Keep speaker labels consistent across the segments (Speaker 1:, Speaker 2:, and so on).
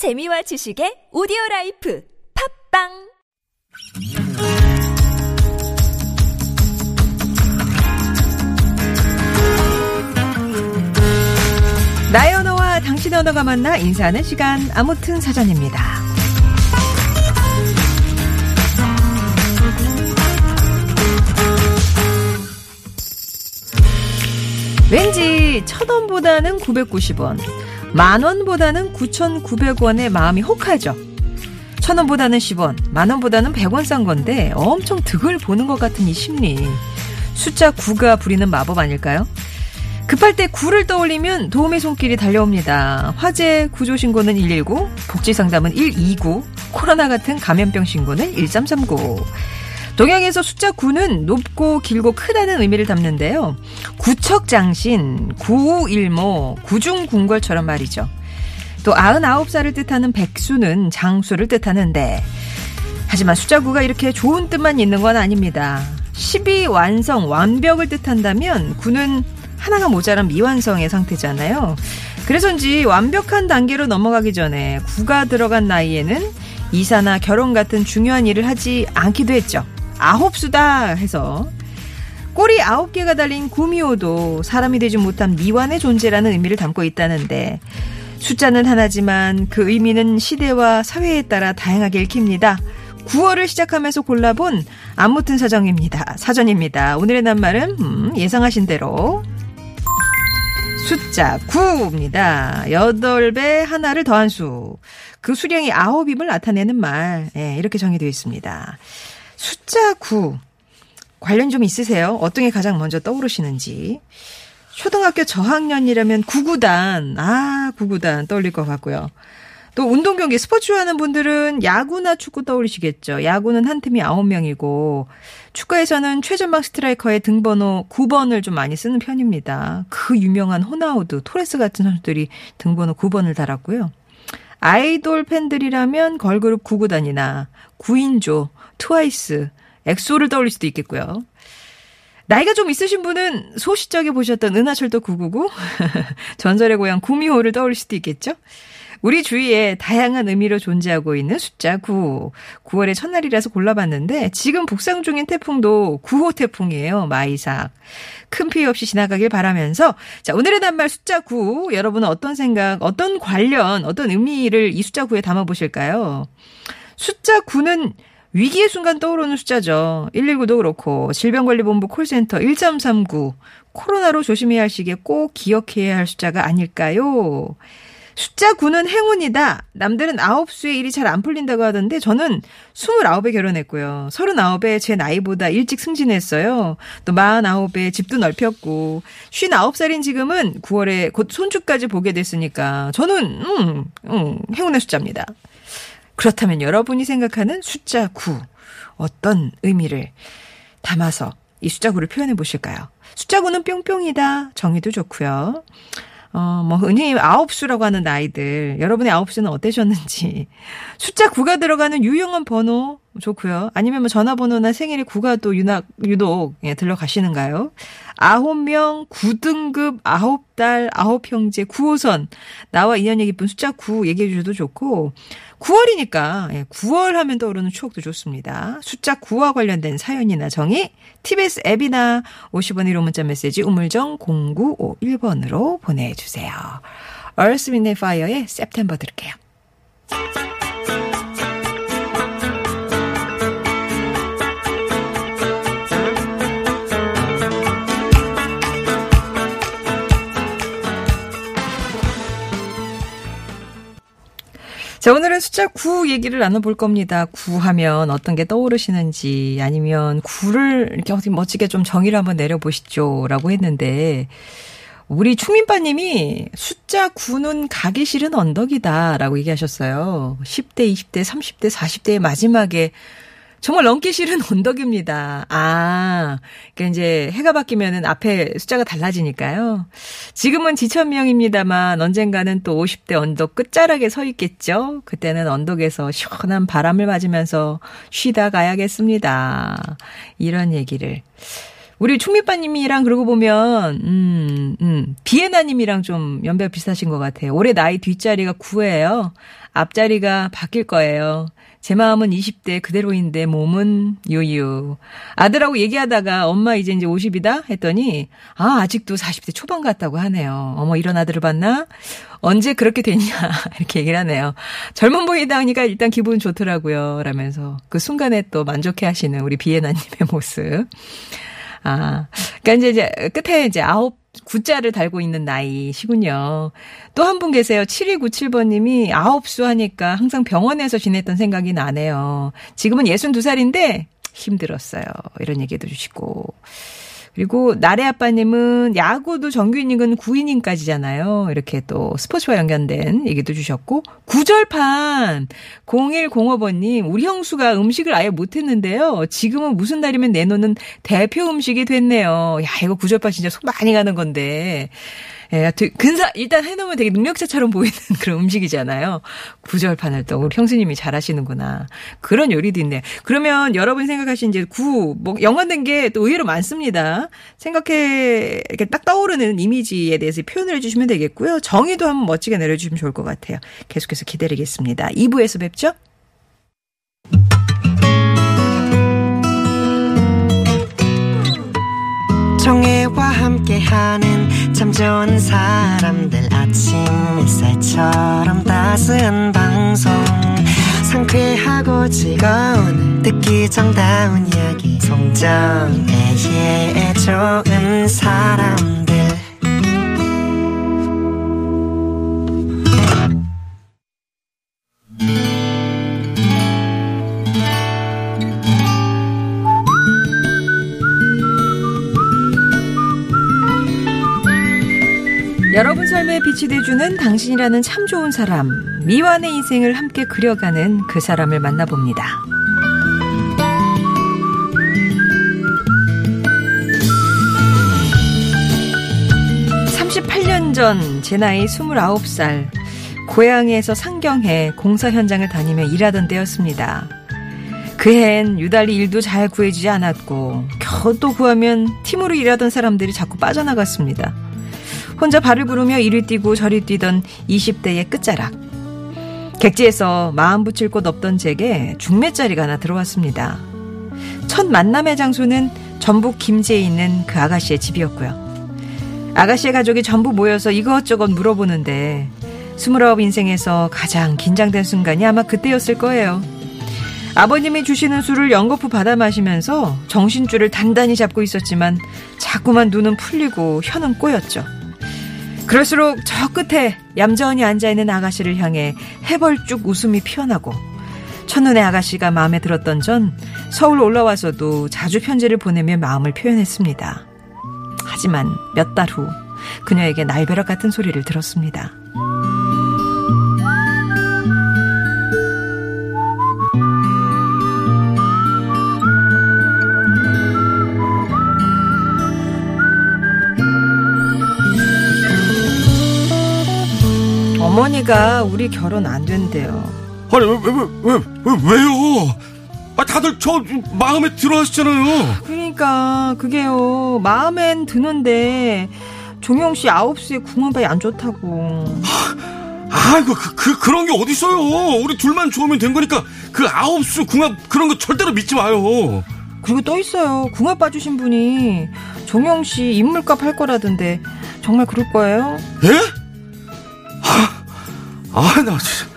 Speaker 1: 재미와 지식의 오디오 라이프 팟빵
Speaker 2: 나의 언어와 당신 언어가 만나 인사하는 시간 아무튼 사전입니다. 왠지 천 원보다는 990원, 만 원보다는 9,900원에 마음이 혹하죠. 천 원보다는 10원, 만 원보다는 100원 싼 건데 엄청 득을 보는 것 같은 이 심리. 숫자 9가 부리는 마법 아닐까요? 급할 때 9를 떠올리면 도움의 손길이 달려옵니다. 화재 구조 신고는 119, 복지 상담은 129, 코로나 같은 감염병 신고는 1339. 동양에서 숫자 9는 높고 길고 크다는 의미를 담는데요. 구척장신, 구우일모, 구중궁궐처럼 말이죠. 또 99살을 뜻하는 백수는 장수를 뜻하는데 하지만 숫자 9가 이렇게 좋은 뜻만 있는 건 아닙니다. 12 완성, 완벽을 뜻한다면 9는 하나가 모자란 미완성의 상태잖아요. 그래서인지 완벽한 단계로 넘어가기 전에 9가 들어간 나이에는 이사나 결혼 같은 중요한 일을 하지 않기도 했죠. 아홉 수다 해서 꼬리 아홉 개가 달린 구미호도 사람이 되지 못한 미완의 존재라는 의미를 담고 있다는데 숫자는 하나지만 그 의미는 시대와 사회에 따라 다양하게 읽힙니다. 9월을 시작하면서 골라본 아무튼 사정입니다. 사전입니다. 오늘의 낱말은 음, 예상하신 대로 숫자 9입니다. 8배 하나를 더한 수. 그 수량이 9임을 나타내는 말. 예, 이렇게 정의되어 있습니다. 숫자 9. 관련 좀 있으세요? 어떤 게 가장 먼저 떠오르시는지. 초등학교 저학년이라면 구구단. 아, 구구단 떠올릴 것 같고요. 또 운동 경기 스포츠 좋아하는 분들은 야구나 축구 떠올리시겠죠. 야구는 한 팀이 9명이고 축구에서는 최전방 스트라이커의 등번호 9번을 좀 많이 쓰는 편입니다. 그 유명한 호나우드, 토레스 같은 선수들이 등번호 9번을 달았고요. 아이돌 팬들이라면 걸그룹 구구단이나 구인조, 트와이스, 엑소를 떠올릴 수도 있겠고요. 나이가 좀 있으신 분은 소시적에 보셨던 은하철도 999, 전설의 고향 구미호를 떠올릴 수도 있겠죠. 우리 주위에 다양한 의미로 존재하고 있는 숫자 9. 9월의 첫날이라서 골라봤는데 지금 북상 중인 태풍도 9호 태풍이에요. 마이삭. 큰 피해 없이 지나가길 바라면서 자 오늘의 낱말 숫자 9 여러분은 어떤 생각, 어떤 관련, 어떤 의미를 이 숫자 9에 담아 보실까요? 숫자 9는 위기의 순간 떠오르는 숫자죠. 119도 그렇고 질병관리본부 콜센터 1339 코로나로 조심해야 할 시기에 꼭 기억해야 할 숫자가 아닐까요? 숫자 9는 행운이다. 남들은 9수의 일이 잘 안 풀린다고 하던데 저는 29에 결혼했고요. 39에 제 나이보다 일찍 승진했어요. 또 49에 집도 넓혔고 59살인 지금은 9월에 곧 손주까지 보게 됐으니까 저는 음, 음, 행운의 숫자입니다. 그렇다면 여러분이 생각하는 숫자 9 어떤 의미를 담아서 이 숫자 9를 표현해 보실까요? 숫자 9는 뿅뿅이다. 정의도 좋고요. 어, 뭐, 흔히 아홉 수라고 하는 나이들, 여러분의 아홉 수는 어떠셨는지. 숫자 9가 들어가는 유용한 번호, 좋고요. 아니면 뭐 전화번호나 생일이 9가 또 유낙, 유독, 예, 들러가시는가요? 아홉 명, 9등급, 아홉 달, 아홉 형제, 9호선. 나와 인연이 깊은 숫자 9 얘기해 주셔도 좋고, 9월이니까, 예, 9월 하면 떠오르는 추억도 좋습니다. 숫자 9와 관련된 사연이나 정의, TBS 앱이나 50원 1호 문자 메시지 우물정 0951번으로 보내주세요. Wind Fire의 September 들을게요. 자, 오늘은 숫자 9 얘기를 나눠볼 겁니다. 9 하면 어떤 게 떠오르시는지, 아니면 9를 이렇게 어떻게 멋지게 좀 정의를 한번 내려보시죠. 라고 했는데, 우리 충민빠님이 숫자 9는 가기 싫은 언덕이다. 라고 얘기하셨어요. 10대, 20대, 30대, 40대의 마지막에 정말 넘기 싫은 언덕입니다. 아, 그러니까 이제 해가 바뀌면은 앞에 숫자가 달라지니까요. 지금은 지천명입니다만 언젠가는 또 50대 언덕 끝자락에 서 있겠죠. 그때는 언덕에서 시원한 바람을 맞으면서 쉬다 가야겠습니다. 이런 얘기를 우리 충미빠님이랑 그러고 보면, 음, 음, 비에나님이랑 좀 연배가 비슷하신 것 같아요. 올해 나이 뒷자리가 9예요. 앞자리가 바뀔 거예요. 제 마음은 20대 그대로인데 몸은 유유. 아들하고 얘기하다가 엄마 이제 이제 50이다 했더니 아 아직도 40대 초반 같다고 하네요. 어머 이런 아들을 봤나? 언제 그렇게 됐냐 이렇게 얘기를 하네요. 젊은 보이다 하니까 일단 기분 좋더라고요. 라면서 그 순간에 또 만족해 하시는 우리 비에나님의 모습. 아, 그러니까 이제 끝에 이제 아홉 구자를 달고 있는 나이시군요. 또 한 분 계세요. 7297번님이 아홉 수 하니까 항상 병원에서 지냈던 생각이 나네요. 지금은 62살인데 힘들었어요. 이런 얘기도 주시고. 그리고 나래 아빠님은 야구도 정규 이닝은 9이닝까지잖아요. 이렇게 또 스포츠와 연관된 얘기도 주셨고 구절판 0105번님 우리 형수가 음식을 아예 못했는데요. 지금은 무슨 날이면 내놓는 대표 음식이 됐네요. 야 이거 구절판 진짜 손 많이 가는 건데 예, 근사 일단 해놓으면 되게 능력자처럼 보이는 그런 음식이잖아요. 구절판을 또 우리 형수님이 잘하시는구나. 그런 요리도 있네. 그러면 여러분이 생각하신 이제 구, 뭐 연관된 게 또 의외로 많습니다. 생각해 이렇게 딱 떠오르는 이미지에 대해서 표현을 해주시면 되겠고요. 정의도 한번 멋지게 내려주시면 좋을 것 같아요. 계속해서 기다리겠습니다. 2부에서 뵙죠.
Speaker 3: 정혜와 함께하는 참 좋은 사람들 아침 햇살처럼 따스한 방송. 상쾌하고 즐거운 듣기 정다운 이야기. 송정애의 좋은 사람들
Speaker 2: 빛이 돼주는 당신이라는 참 좋은 사람, 미완의 인생을 함께 그려가는 그 사람을 만나봅니다. 38년 전제 나이 29살 고향에서 상경해 공사 현장을 다니며 일하던 때였습니다. 그해엔 유달리 일도 잘 구해지지 않았고 겨우 또 구하면 팀으로 일하던 사람들이 자꾸 빠져나갔습니다. 혼자 발을 구르며 이리 뛰고 저리 뛰던 20대의 끝자락. 객지에서 마음 붙일 곳 없던 제게 중매자리가 하나 들어왔습니다. 첫 만남의 장소는 전북 김제에 있는 그 아가씨의 집이었고요. 아가씨의 가족이 전부 모여서 이것저것 물어보는데 스물아홉 인생에서 가장 긴장된 순간이 아마 그때였을 거예요. 아버님이 주시는 술을 연거푸 받아 마시면서 정신줄을 단단히 잡고 있었지만 자꾸만 눈은 풀리고 혀는 꼬였죠. 그럴수록 저 끝에 얌전히 앉아있는 아가씨를 향해 해벌쭉 웃음이 피어나고 첫눈에 아가씨가 마음에 들었던 전 서울 올라와서도 자주 편지를 보내며 마음을 표현했습니다. 하지만 몇 달 후 그녀에게 날벼락 같은 소리를 들었습니다. 어머니가 우리 결혼 안 된대요.
Speaker 4: 아니 왜 왜 왜 왜, 왜, 요 아, 다들 저 마음에 들어 하시잖아요.
Speaker 2: 그러니까 그게요. 마음엔 드는데 종영 씨 아홉 수에 궁합이 안 좋다고.
Speaker 4: 아이고 그, 그 그런 게 어디 있어요. 우리 둘만 좋으면 된 거니까 그 아홉 수 궁합 그런 거 절대로 믿지 마요.
Speaker 2: 그리고 또 있어요. 궁합 봐주신 분이 종영 씨 인물값 할 거라던데 정말 그럴 거예요?
Speaker 4: 예? 아, 나 진짜.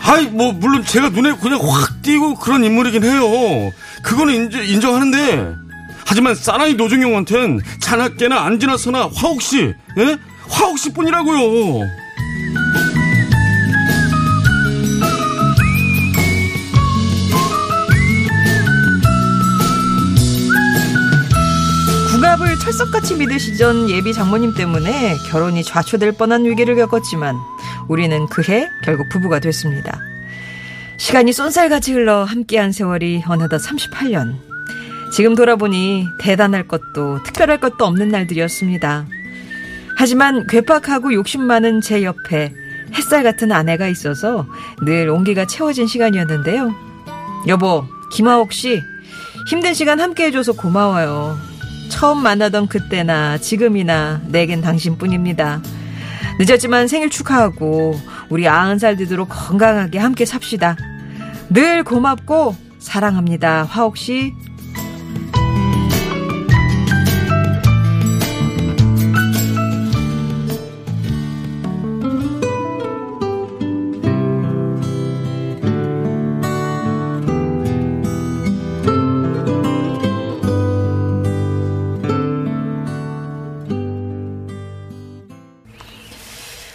Speaker 4: 아이, 뭐, 물론 제가 눈에 그냥 확 띄고 그런 인물이긴 해요. 그거는 인정, 인정하는데. 하지만 사나이 노정용한텐 자나깨나 안 지나서나 화옥씨, 예? 화옥씨 뿐이라고요.
Speaker 2: 철석같이 믿으시던 예비 장모님 때문에 결혼이 좌초될 뻔한 위기를 겪었지만 우리는 그해 결국 부부가 됐습니다. 시간이 쏜살같이 흘러 함께한 세월이 어느덧 38년. 지금 돌아보니 대단할 것도 특별할 것도 없는 날들이었습니다. 하지만 괴팍하고 욕심 많은 제 옆에 햇살 같은 아내가 있어서 늘 온기가 채워진 시간이었는데요. 여보, 김하옥 씨, 힘든 시간 함께 해줘서 고마워요. 처음 만나던 그때나 지금이나 내겐 당신뿐입니다. 늦었지만 생일 축하하고 우리 아흔 살 되도록 건강하게 함께 삽시다. 늘 고맙고 사랑합니다. 화옥 씨.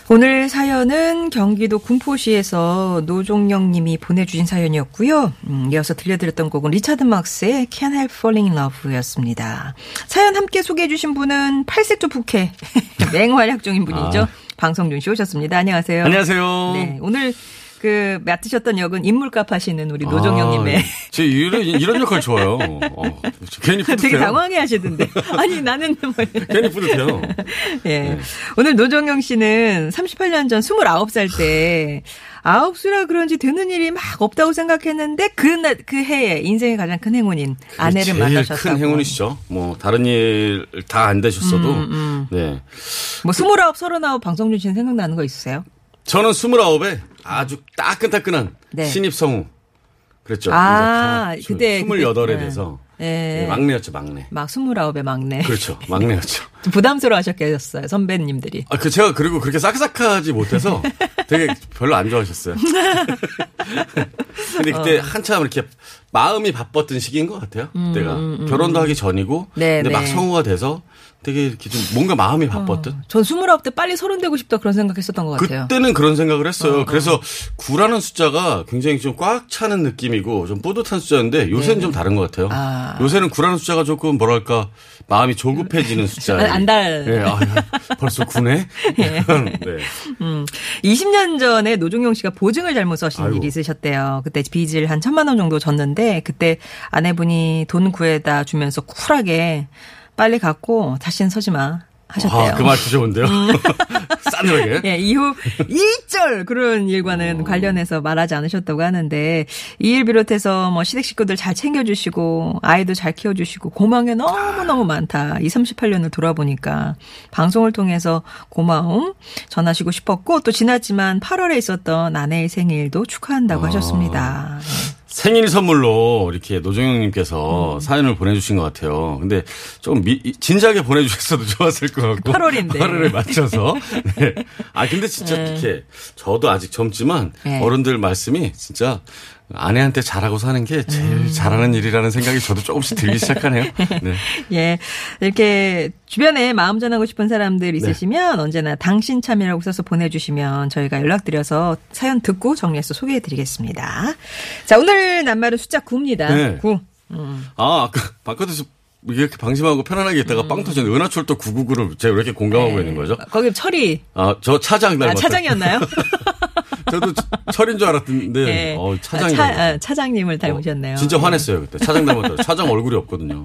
Speaker 2: 오늘 사연은 경기도 군포시에서 노종영 님이 보내주신 사연이었고요. 음, 이어서 들려드렸던 곡은 리차드 막스의 Can't Help Falling in Love였습니다. 사연 함께 소개해 주신 분은 팔색조 부캐 맹활약 중인 분이죠.
Speaker 4: 아.
Speaker 2: 방성준 씨 오셨습니다. 안녕하세요.
Speaker 4: 안녕하세요.
Speaker 2: 네, 오늘 그 맡으셨던 역은 인물값 하시는 우리 노종영님의
Speaker 4: 아, 제 이런, 이런 역할 좋아요. 어, 괜히 뿌듯해요.
Speaker 2: 되게 당황해 하시던데. 아니, 나는 뭐.
Speaker 4: 괜히 뿌듯해요.
Speaker 2: 예.
Speaker 4: 네.
Speaker 2: 오늘 노정영 씨는 38년 전 29살 때 아홉 수라 그런지 되는 일이 막 없다고 생각했는데 그날 그 해에 인생의 가장 큰 행운인 아내를 만나셨다고.
Speaker 4: 큰 행운이시죠. 뭐 다른 일 다 안 되셨어도
Speaker 2: 음,
Speaker 4: 네.
Speaker 2: 뭐 29, 39 방송준 씨는 생각나는 거 있으세요?
Speaker 4: 저는 스물아홉에 아주 따끈따끈한
Speaker 2: 네.
Speaker 4: 신입 성우 그랬죠.
Speaker 2: 아, 그때-
Speaker 4: 스물여덟에
Speaker 2: 그때-
Speaker 4: 돼서
Speaker 2: 예.
Speaker 4: 네, 막내였죠, 막내.
Speaker 2: 막 29의 막내.
Speaker 4: 그렇죠, 막내였죠.
Speaker 2: 좀 부담스러워 하셨겠어요, 선배님들이.
Speaker 4: 아, 그 제가 그리고 그렇게 싹싹하지 못해서 되게 별로 안 좋아하셨어요. 근데 그때 한참 이렇게 마음이 바빴던 시기인 것 같아요. 그때가 결혼도 하기 전이고,
Speaker 2: 음, 네,
Speaker 4: 근데 막
Speaker 2: 네.
Speaker 4: 성우가 돼서 되게 이렇게 좀 뭔가 마음이 바빴던.
Speaker 2: 전 29때 빨리 서른 되고 싶다 그런 생각했었던 것 같아요.
Speaker 4: 그때는 그런 생각을 했어요. 그래서 9라는 숫자가 굉장히 좀 꽉 차는 느낌이고 좀 뿌듯한 숫자인데 요새는 좀 다른 것 같아요.
Speaker 2: 네. 아.
Speaker 4: 요새는 9라는 숫자가 조금 뭐랄까 마음이 조급해지는 숫자.
Speaker 2: 안 달.
Speaker 4: 예, 아, 벌써 9네? 네.
Speaker 2: 음, 20년 전에 노종영 씨가 보증을 잘못 써신
Speaker 4: 아이고.
Speaker 2: 일이 있으셨대요. 그때 빚을 한 천만 원 정도 졌는데 그때 아내분이 돈 구해다 주면서 쿨하게 빨리 갖고 다시는 서지 마 하셨대요.
Speaker 4: 아, 그 말도 좋은데요?
Speaker 2: 음.
Speaker 4: 싸늘하게.
Speaker 2: 예, 이후 일절 그런
Speaker 4: 어.
Speaker 2: 일과는 관련해서 말하지 않으셨다고 하는데 이 일 비롯해서 뭐 시댁 식구들 잘 챙겨주시고 아이도 잘 키워주시고 고마운 게 너무 너무 많다. 이 38년을 돌아보니까 방송을 통해서 고마움 전하시고 싶었고 또 지났지만 8월에 있었던 아내의 생일도 축하한다고
Speaker 4: 아.
Speaker 2: 하셨습니다.
Speaker 4: 생일 선물로 이렇게 노정영님께서
Speaker 2: 음.
Speaker 4: 사연을 보내주신 것 같아요. 근데 조금 미- 진작에 보내주셨어도 좋았을 것 같고.
Speaker 2: 8월인데.
Speaker 4: 8월에 맞춰서. 네. 아, 근데 진짜 이렇게 저도 아직 젊지만
Speaker 2: 네.
Speaker 4: 어른들 말씀이 진짜 아내한테 잘하고 사는 게 제일
Speaker 2: 음.
Speaker 4: 잘하는 일이라는 생각이 저도 조금씩 들기 시작하네요. 네.
Speaker 2: 예. 이렇게 주변에 마음 전하고 싶은 사람들 있으시면 언제나 당신 참여라고 써서 보내주시면 저희가 연락드려서 사연 듣고 정리해서 소개해 드리겠습니다. 자, 오늘 낱말은 숫자 9입니다.
Speaker 4: 네.
Speaker 2: 9.
Speaker 4: 아, 아까 바깥에서 이렇게 방심하고 편안하게 있다가
Speaker 2: 음.
Speaker 4: 빵 터졌는데 은하철도 999를 제가 왜 이렇게 공감하고 있는 거죠?
Speaker 2: 거기 철이.
Speaker 4: 아, 저 차장
Speaker 2: 네. 아,
Speaker 4: 닮았어요.
Speaker 2: 차장이었나요?
Speaker 4: 저도 철인 줄 알았는데
Speaker 2: 네.
Speaker 4: 어, 차장이
Speaker 2: 차,
Speaker 4: 닮았어요.
Speaker 2: 아, 차장님을 닮으셨네요.
Speaker 4: 진짜 화냈어요 그때 차장 닮았다. 차장 얼굴이 없거든요.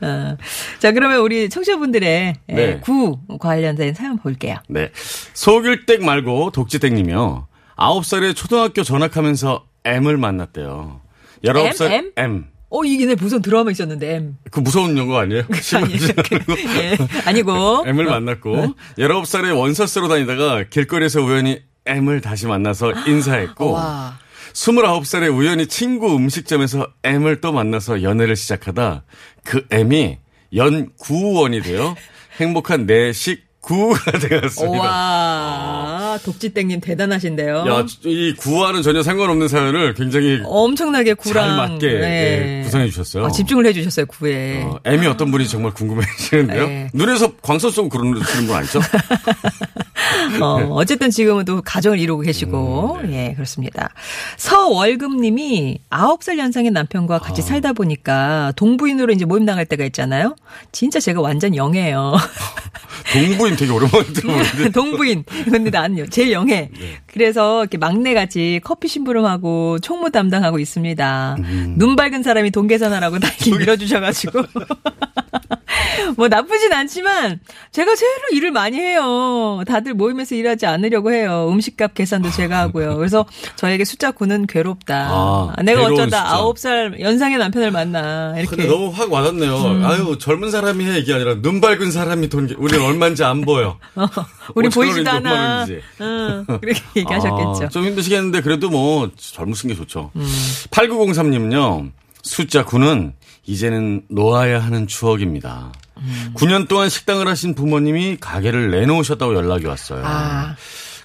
Speaker 2: 어. 자, 그러면 우리 청취자분들의 예,
Speaker 4: 네.
Speaker 2: 9 관련된 사연 볼게요.
Speaker 4: 네, 소길댁 말고 독지댁님이요. 9살에 초등학교 전학하면서 M을 만났대요. 19살
Speaker 2: M?
Speaker 4: M.
Speaker 2: 어, 이게 내 무슨 드라마 있었는데, M.
Speaker 4: 그 무서운 영화 아니에요?
Speaker 2: 아니, 예, 아니고.
Speaker 4: M을 만났고 19살에 원서 쓰러 다니다가 길거리에서 우연히 M을 다시 만나서 인사했고
Speaker 2: 와.
Speaker 4: 29살에 우연히 친구 음식점에서 M을 또 만나서 연애를 시작하다 그 M이 연구원이 되어 행복한 내식 구가 되었습니다.
Speaker 2: 와, 독지땡님 대단하신데요.
Speaker 4: 야, 이 구와는 전혀 상관없는 사연을 굉장히
Speaker 2: 엄청나게 구랑
Speaker 4: 잘 맞게 예, 구성해 주셨어요.
Speaker 2: 아, 집중을 해 주셨어요 구에.
Speaker 4: 어, M이 어떤 분이 정말 궁금해지는데요.
Speaker 2: 네.
Speaker 4: 눈에서 광선 쏘고 그러시는 분 아니죠?
Speaker 2: 어, 어쨌든 지금은 또 가정을 이루고 계시고,
Speaker 4: 음, 네.
Speaker 2: 예, 그렇습니다. 서월금님이 9살 연상의 남편과 같이
Speaker 4: 아.
Speaker 2: 살다 보니까 동부인으로 이제 모임 나갈 때가 있잖아요. 진짜 제가 완전 영해요.
Speaker 4: 동부인 되게 오랜만에 들어보는데.
Speaker 2: 동부인. 근데 나는요, 제일 영해.
Speaker 4: 네.
Speaker 2: 그래서 이렇게 막내같이 커피 심부름하고 총무 담당하고 있습니다.
Speaker 4: 음.
Speaker 2: 눈 밝은 사람이 돈 계산하라고 다 이렇게 밀어주셔가지고. 뭐 나쁘진 않지만 제가 제일 일을 많이 해요. 다들 모임에서 일하지 않으려고 해요. 음식값 계산도 제가 하고요. 그래서 저에게 숫자 9는 괴롭다.
Speaker 4: 아,
Speaker 2: 내가
Speaker 4: 괴로운
Speaker 2: 어쩌다
Speaker 4: 숫자.
Speaker 2: 9살 연상의 남편을 만나. 이렇게.
Speaker 4: 근데 너무 확 와닿네요.
Speaker 2: 음.
Speaker 4: 아유, 젊은 사람이 해, 이게 아니라, 눈 밝은 사람이 돈, 우리는 얼마인지 안 보여.
Speaker 2: 어, 우리
Speaker 4: 5천
Speaker 2: 보이지도 않아. 응, 그렇게 얘기하셨겠죠.
Speaker 4: 아, 좀 힘드시겠는데, 그래도 뭐, 쓴게 좋죠.
Speaker 2: 음.
Speaker 4: 8903님요, 숫자 9는 이제는 놓아야 하는 추억입니다.
Speaker 2: 음.
Speaker 4: 9년 동안 식당을 하신 부모님이 가게를 내놓으셨다고 연락이 왔어요.
Speaker 2: 아,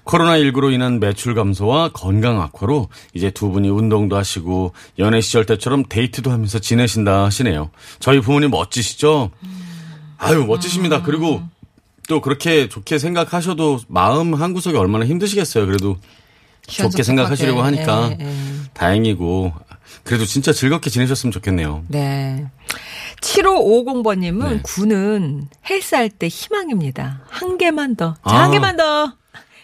Speaker 4: 코로나19로 인한 매출 감소와 건강 악화로 이제 두 분이 운동도 하시고 연애 시절 때처럼 데이트도 하면서 지내신다 하시네요. 저희 부모님 멋지시죠? 아유, 멋지십니다. 그리고 또 그렇게 좋게 생각하셔도 마음 한 구석이 얼마나 힘드시겠어요. 그래도 좋게 생각하시려고 하니까
Speaker 2: 예, 예.
Speaker 4: 다행이고 그래도 진짜 즐겁게 지내셨으면 좋겠네요.
Speaker 2: 네. 7550번님은
Speaker 4: 네.
Speaker 2: 구는 헬스할 때 희망입니다. 한 개만 더. 자,
Speaker 4: 아.
Speaker 2: 한 개만 더.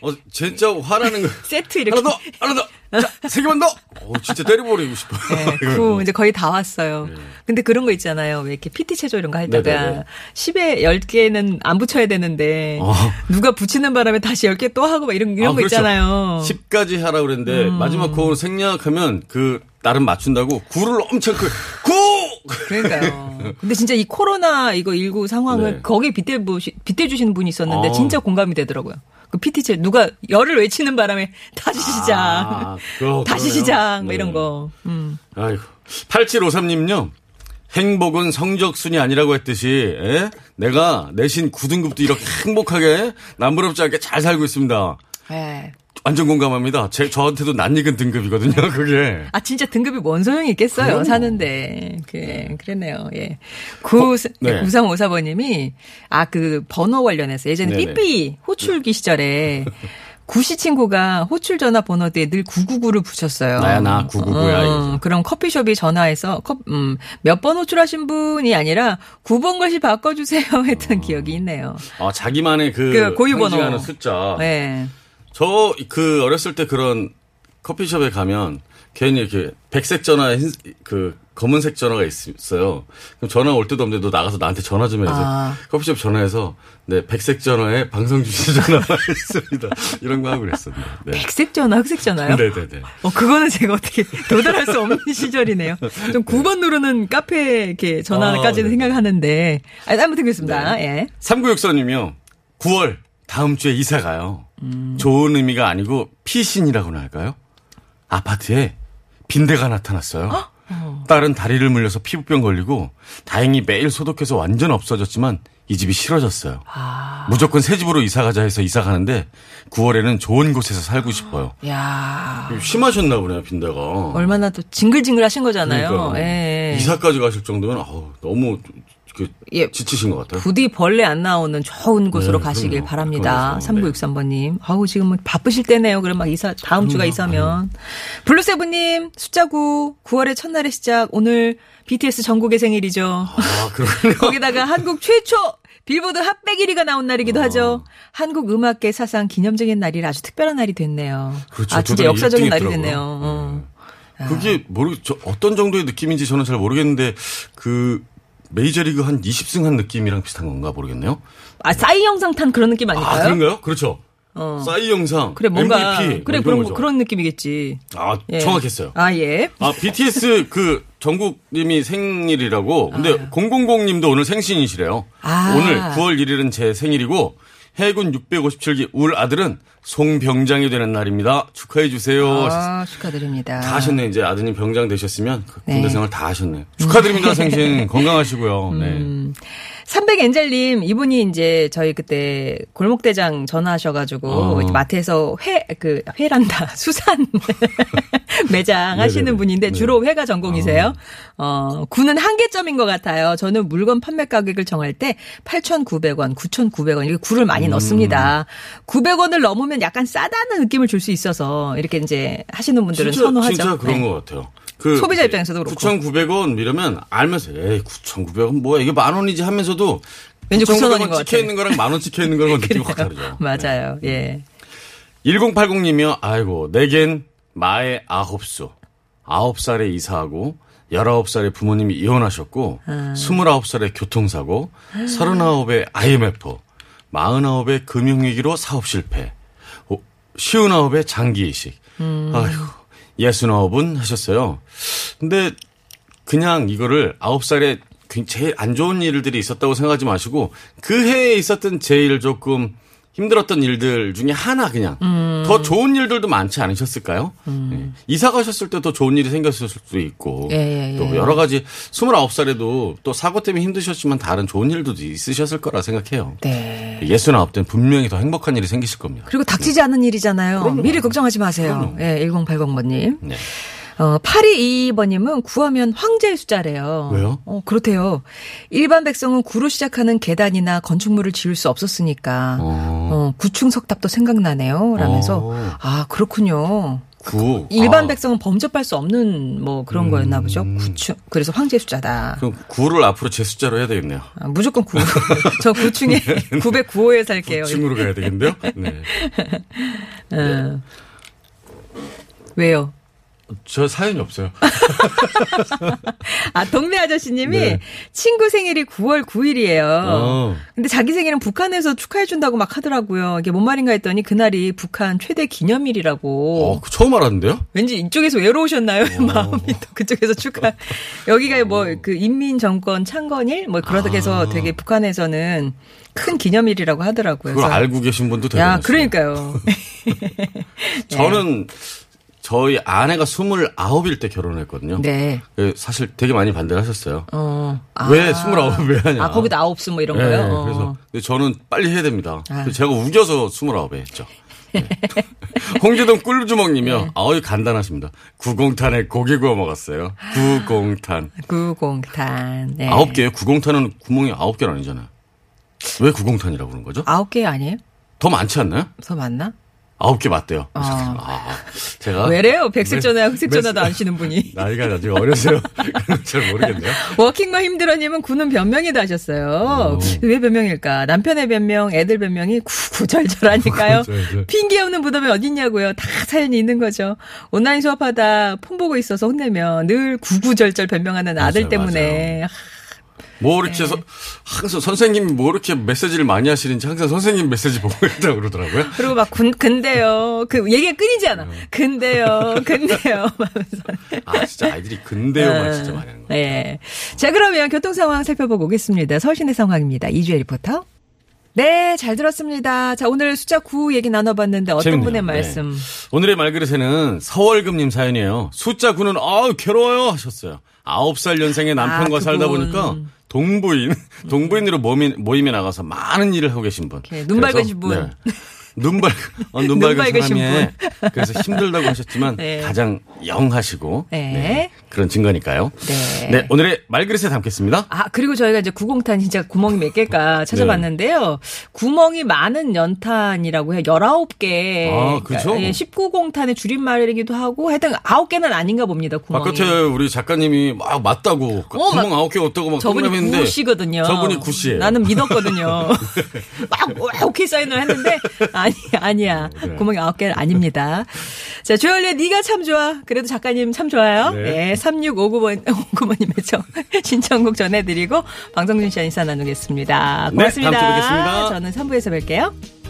Speaker 4: 어, 진짜 화나는 거.
Speaker 2: 세트 이렇게.
Speaker 4: 하나 더! 하나 더! 자, 세 개만 더! 어, 진짜 때려버리고 싶어요.
Speaker 2: 네, 구 이제 거의 다 왔어요.
Speaker 4: 네.
Speaker 2: 근데 그런 거 있잖아요. 왜 이렇게 PT 체조 이런 거 할 때가
Speaker 4: 네네네.
Speaker 2: 10에 10개는 안 붙여야 되는데
Speaker 4: 어.
Speaker 2: 누가 붙이는 바람에 다시 10개 또 하고 막 이런 이런
Speaker 4: 아,
Speaker 2: 거
Speaker 4: 그렇죠.
Speaker 2: 있잖아요. 음.
Speaker 4: 10까지 하라 그랬는데 마지막 구호를 생략하면 그 나름 맞춘다고 구를 엄청 크 구!
Speaker 2: 그러니까요. 근데 진짜 이 코로나 이거 19 상황을
Speaker 4: 네.
Speaker 2: 거기에 빗대 빗대 주시는 분이 있었는데
Speaker 4: 어.
Speaker 2: 진짜 공감이 되더라고요. 그 PT 체 누가 열을 외치는 바람에 다시 시작.
Speaker 4: 아, 그거
Speaker 2: 다시
Speaker 4: 그러네요.
Speaker 2: 시작 뭐
Speaker 4: 네.
Speaker 2: 이런 거. 음.
Speaker 4: 아이고. 8753님요. 행복은 성적순이 아니라고 했듯이 에? 내가 내신 9등급도 이렇게 행복하게 남부럽지 않게 잘 살고 있습니다.
Speaker 2: 네.
Speaker 4: 완전 공감합니다. 제, 저한테도 낯익은 등급이거든요, 그게.
Speaker 2: 아 진짜 등급이 뭔 소용이 있겠어요
Speaker 4: 그럼요.
Speaker 2: 사는데 그 그랬네요 예구
Speaker 4: 네.
Speaker 2: 구삼오사 번님이 아 그 번호 관련해서 예전에
Speaker 4: 네네.
Speaker 2: 삐삐 호출기 시절에 구시 친구가 호출 전화 번호 뒤에 늘 999를 붙였어요.
Speaker 4: 나야, 나, 999 야, 이거죠.
Speaker 2: 그럼 커피숍이 전화해서 컵, 음, 몇 번 호출하신 분이 아니라 9번 것이 바꿔주세요 했던 기억이 있네요.
Speaker 4: 아, 자기만의 그,
Speaker 2: 그 고유 번호.
Speaker 4: 숫자.
Speaker 2: 네.
Speaker 4: 저 그 어렸을 때 그런 커피숍에 가면 괜히 이렇게 백색 전화 흰, 그 검은색 전화가 있어요. 그럼 전화 올 때도 없는데 너 나가서 나한테 전화 좀 해서
Speaker 2: 아.
Speaker 4: 커피숍 전화해서 네 백색 전화에 방송 주시 전화가 있습니다. 이런 거 하고 그랬었는데. 네.
Speaker 2: 백색 전화, 흑색 전화요?
Speaker 4: 네네네.
Speaker 2: 어, 그거는 제가 어떻게 도달할 수 없는 시절이네요. 좀 9번 누르는 카페 이렇게 전화까지는
Speaker 4: 아, 네.
Speaker 2: 생각하는데. 아, 한번 듣겠습니다. 예.
Speaker 4: 3964님이요. 9월 다음 주에 이사 가요. 좋은 의미가 아니고 피신이라고나 할까요? 아파트에 빈대가 나타났어요. 딸은 다리를 물려서 피부병 걸리고 다행히 매일 소독해서 완전 없어졌지만 이 집이 싫어졌어요. 무조건 새 집으로 이사 가자 해서 이사 가는데 9월에는 좋은 곳에서 살고 싶어요.
Speaker 2: 야
Speaker 4: 심하셨나 보네요, 빈대가.
Speaker 2: 얼마나 또 징글징글 하신 거잖아요.
Speaker 4: 그러니까요.
Speaker 2: 예.
Speaker 4: 이사까지 가실 정도면 아우, 너무 그
Speaker 2: 예.
Speaker 4: 지치신 것 같아요.
Speaker 2: 부디 벌레 안 나오는 좋은 곳으로
Speaker 4: 네,
Speaker 2: 가시길
Speaker 4: 그럼요.
Speaker 2: 바랍니다.
Speaker 4: 그런 곳으로,
Speaker 2: 3963번님. 아우, 지금 뭐 바쁘실 때네요. 그럼 막 이사, 다음 주가 이사면. 블루세븐님, 숫자 9, 9월의 첫날의 시작. 오늘 BTS 전국의 생일이죠.
Speaker 4: 아, 그렇군요.
Speaker 2: 거기다가 한국 최초 빌보드 핫백 1위가 나온 날이기도
Speaker 4: 어.
Speaker 2: 하죠. 한국 음악계 사상 기념적인 날이라 아주 특별한 날이 됐네요.
Speaker 4: 그렇죠.
Speaker 2: 아, 진짜 역사적인 날이
Speaker 4: 있더라고요.
Speaker 2: 됐네요. 어.
Speaker 4: 그게 모르 저 어떤 정도의 느낌인지 저는 잘 모르겠는데 그 메이저리그 한 20승 한 느낌이랑 비슷한 건가 모르겠네요.
Speaker 2: 아, 싸이 영상 탄 그런 느낌 아닐까요?
Speaker 4: 아, 그런가요? 그렇죠.
Speaker 2: 어.
Speaker 4: 싸이 영상,
Speaker 2: 그래, 뭔가.
Speaker 4: MVP
Speaker 2: 그래,
Speaker 4: 뭐
Speaker 2: 그런,
Speaker 4: 이런
Speaker 2: 거-. 그런 느낌이겠지.
Speaker 4: 아,
Speaker 2: 예.
Speaker 4: 정확했어요.
Speaker 2: 아, 예.
Speaker 4: 아, BTS 그 정국님이 생일이라고. 근데 000님도 오늘 생신이시래요.
Speaker 2: 아.
Speaker 4: 오늘 9월 1일은 제 생일이고 해군 657기 울 아들은 송병장이 되는 날입니다. 축하해 주세요.
Speaker 2: 아, 축하드립니다.
Speaker 4: 다 하셨네. 이제 아드님 병장 되셨으면 그 군대
Speaker 2: 네.
Speaker 4: 생활 다 하셨네. 축하드립니다, 생신. 건강하시고요. 네.
Speaker 2: 음. 300엔젤님, 이분이 이제 저희 그때 골목대장 전화하셔가지고
Speaker 4: 어.
Speaker 2: 마트에서 회, 그, 회란다. 수산 매장 하시는. 분인데
Speaker 4: 네.
Speaker 2: 주로 회가 전공이세요. 어, 구는 한계점인 것 같아요. 저는 물건 판매 가격을 정할 때 8,900원, 9,900원 이렇게 구를
Speaker 4: 음.
Speaker 2: 많이 넣습니다. 900원을 넘으면 약간 싸다는 느낌을 줄 수 있어서 이렇게 이제 하시는 분들은
Speaker 4: 진짜,
Speaker 2: 선호하죠.
Speaker 4: 진짜 그런
Speaker 2: 네.
Speaker 4: 것 같아요. 그
Speaker 2: 소비자 입장에서도 그렇고.
Speaker 4: 9,900원 이러면 알면서 에이 9,900원 뭐야 이게 만 원이지 하면서 도
Speaker 2: 왠지 9,000원인 것
Speaker 4: 찍혀. 있는 거랑 만 원 찍혀 있는 거랑 느낌이 확 다르죠.
Speaker 2: 맞아요. 예.
Speaker 4: 1080님이요. 아이고 내겐 마의 아홉 수 아홉 살에 이사하고 19살에 부모님이 이혼하셨고,
Speaker 2: 아.
Speaker 4: 29살에 교통사고, 39에 IMF, 49에 금융위기로 사업 실패, 59에 장기 이식.
Speaker 2: 음.
Speaker 4: 아이고, 69은 하셨어요. 근데 그냥 이거를 9살에 제일 안 좋은 일들이 있었다고 생각하지 마시고 그 해에 있었던 제일 조금 힘들었던 일들 중에 하나 그냥
Speaker 2: 음.
Speaker 4: 더 좋은 일들도 많지 않으셨을까요? 네. 이사 가셨을 때 더 좋은 일이 생겼을 수도 있고
Speaker 2: 예, 예, 예.
Speaker 4: 또 여러 가지 29살에도 또 사고 때문에 힘드셨지만 다른 좋은 일도 있으셨을 거라 생각해요.
Speaker 2: 네.
Speaker 4: 69 때는 분명히 더 행복한 일이 생기실 겁니다.
Speaker 2: 그리고 닥치지 않은 일이잖아요. 미리 걱정하지 마세요.
Speaker 4: 그럼요.
Speaker 2: 예, 1080번님.
Speaker 4: 네.
Speaker 2: 어, 8222번님은 구하면 황제의 숫자래요.
Speaker 4: 왜요?
Speaker 2: 어, 그렇대요. 일반 백성은 구로 시작하는 계단이나 건축물을 지을 수 없었으니까,
Speaker 4: 어.
Speaker 2: 어, 구충 석탑도 생각나네요. 라면서,
Speaker 4: 어.
Speaker 2: 아, 그렇군요.
Speaker 4: 구.
Speaker 2: 일반
Speaker 4: 아.
Speaker 2: 백성은 범접할 수 없는 뭐 그런 거였나 보죠. 구충. 그래서 황제 숫자다.
Speaker 4: 그럼 9를 앞으로 제 숫자로 해야 되겠네요.
Speaker 2: 아, 무조건 구. 저 구충에 909호에 살게요.
Speaker 4: 층으로 가야 되겠는데요? 네.
Speaker 2: 어. 왜요?
Speaker 4: 저 사연이 없어요.
Speaker 2: 아, 동네 아저씨님이
Speaker 4: 네.
Speaker 2: 친구 생일이 9월 9일이에요.
Speaker 4: 어.
Speaker 2: 근데 자기 생일은 북한에서 축하해준다고 막 하더라고요. 이게 뭔 말인가 했더니 그날이 북한 최대 기념일이라고.
Speaker 4: 어, 그 처음 알았는데요?
Speaker 2: 왠지 이쪽에서 외로우셨나요? 마음이 또 그쪽에서 축하. 여기가 뭐 그 인민 정권 창건일 뭐 그러다 해서 되게 북한에서는 큰 기념일이라고 하더라고요.
Speaker 4: 그걸 알고 계신 분도 되게
Speaker 2: 야. 그러니까요.
Speaker 4: 저는 저희 아내가 29일 때 결혼했거든요.
Speaker 2: 네.
Speaker 4: 그 사실 되게 많이 반대를 하셨어요.
Speaker 2: 어.
Speaker 4: 왜 29을 왜 하냐.
Speaker 2: 아, 거기다 아홉 수뭐 이런
Speaker 4: 네,
Speaker 2: 거요? 어.
Speaker 4: 그래서 근데 저는 빨리 해야 됩니다.
Speaker 2: 아.
Speaker 4: 제가 우겨서 29에 했죠. 네. 홍지동 꿀주먹님이요.
Speaker 2: 네.
Speaker 4: 아우 간단하십니다. 구공탄에 고기 구워 먹었어요. 구공탄.
Speaker 2: 구공탄. 네.
Speaker 4: 아홉 개요. 구공탄은 구멍이 아홉 개는 아니잖아요. 왜 구공탄이라고 그러는 거죠?
Speaker 2: 아홉 개 아니에요?
Speaker 4: 더 많지 않나요?
Speaker 2: 더 맞나?
Speaker 4: 아홉 개 맞대요.
Speaker 2: 어.
Speaker 4: 아, 제가
Speaker 2: 왜래요? 백색 전화, 흑색 전화도
Speaker 4: 메스-
Speaker 2: 안 쉬는 분이.
Speaker 4: 나이가 아직 어려서요. 잘 모르겠네요.
Speaker 2: 워킹맘 힘들어님은 구는 변명이다 하셨어요. 왜 변명일까? 남편의 변명, 애들 변명이 구구절절하니까요.
Speaker 4: 구구절절.
Speaker 2: 핑계 없는 무덤이 어딨냐고요. 다 사연이 있는 거죠. 온라인 수업하다 폰 보고 있어서 혼내면 늘 구구절절 변명하는 아들
Speaker 4: 맞아요,
Speaker 2: 때문에.
Speaker 4: 뭐 이렇게 서, 항상 선생님이 뭐 이렇게 메시지를 많이 하시는지 항상 선생님 메시지 보고 있다고 그러더라고요.
Speaker 2: 그리고 막 군, 근데요. 그 얘기가 끊이지 않아. 근데요. 근데요. 하면서.
Speaker 4: 아, 진짜 아이들이 근데요만 진짜 많이 하는 거예요.
Speaker 2: 네. 자, 그러면 교통 상황 살펴보고 오겠습니다. 서울시내 상황입니다. 이주혜 리포터. 네, 잘 들었습니다. 자, 오늘 숫자 9 얘기 나눠봤는데 어떤
Speaker 4: 재밌네요.
Speaker 2: 분의
Speaker 4: 네.
Speaker 2: 말씀?
Speaker 4: 오늘의 말그릇에는 서월금님 사연이에요. 숫자 9는 아우 괴로워요 하셨어요. 9살 연생의 남편과
Speaker 2: 아,
Speaker 4: 살다. 보니까 동부인, 동부인으로 모임, 모임에 나가서 많은 일을 하고 계신 분.
Speaker 2: 눈 밝으신 분.
Speaker 4: 눈 밝, 어,
Speaker 2: 눈눈
Speaker 4: 밝은 사람이 그래서 힘들다고 하셨지만
Speaker 2: 네.
Speaker 4: 가장 영하시고
Speaker 2: 네.
Speaker 4: 네, 그런 증거니까요.
Speaker 2: 네.
Speaker 4: 네, 오늘의 말그릇에 담겠습니다.
Speaker 2: 아, 그리고 저희가 이제 구공탄 진짜 구멍이 몇 개일까 찾아봤는데요. 구멍이 많은 연탄이라고 해요. 19개.
Speaker 4: 아, 그죠?
Speaker 2: 예, 19공탄의 줄임말이기도 하고 하여튼 9개는 아닌가 봅니다. 구멍이.
Speaker 4: 바깥에 우리 작가님이 막 맞다고 그
Speaker 2: 어,
Speaker 4: 구멍
Speaker 2: 막-
Speaker 4: 아홉 개 없다고 막
Speaker 2: 저분이 구씨거든요.
Speaker 4: 저분이 구씨예요.
Speaker 2: 나는 믿었거든요. 막 와, 오케이 사인을 했는데 아 니 아니야.
Speaker 4: 네.
Speaker 2: 구멍이 아홉 개는 아닙니다. 자, 조열의 네가 참 좋아. 그래도 작가님 참 좋아요.
Speaker 4: 네.
Speaker 2: 네. 3659번 59번님의 청 신청곡 전해 드리고 방송준 씨와 인사 나누겠습니다.
Speaker 4: 네,
Speaker 2: 고맙습니다.
Speaker 4: 다음 주에 뵙겠습니다.
Speaker 2: 저는 3부에서 뵐게요.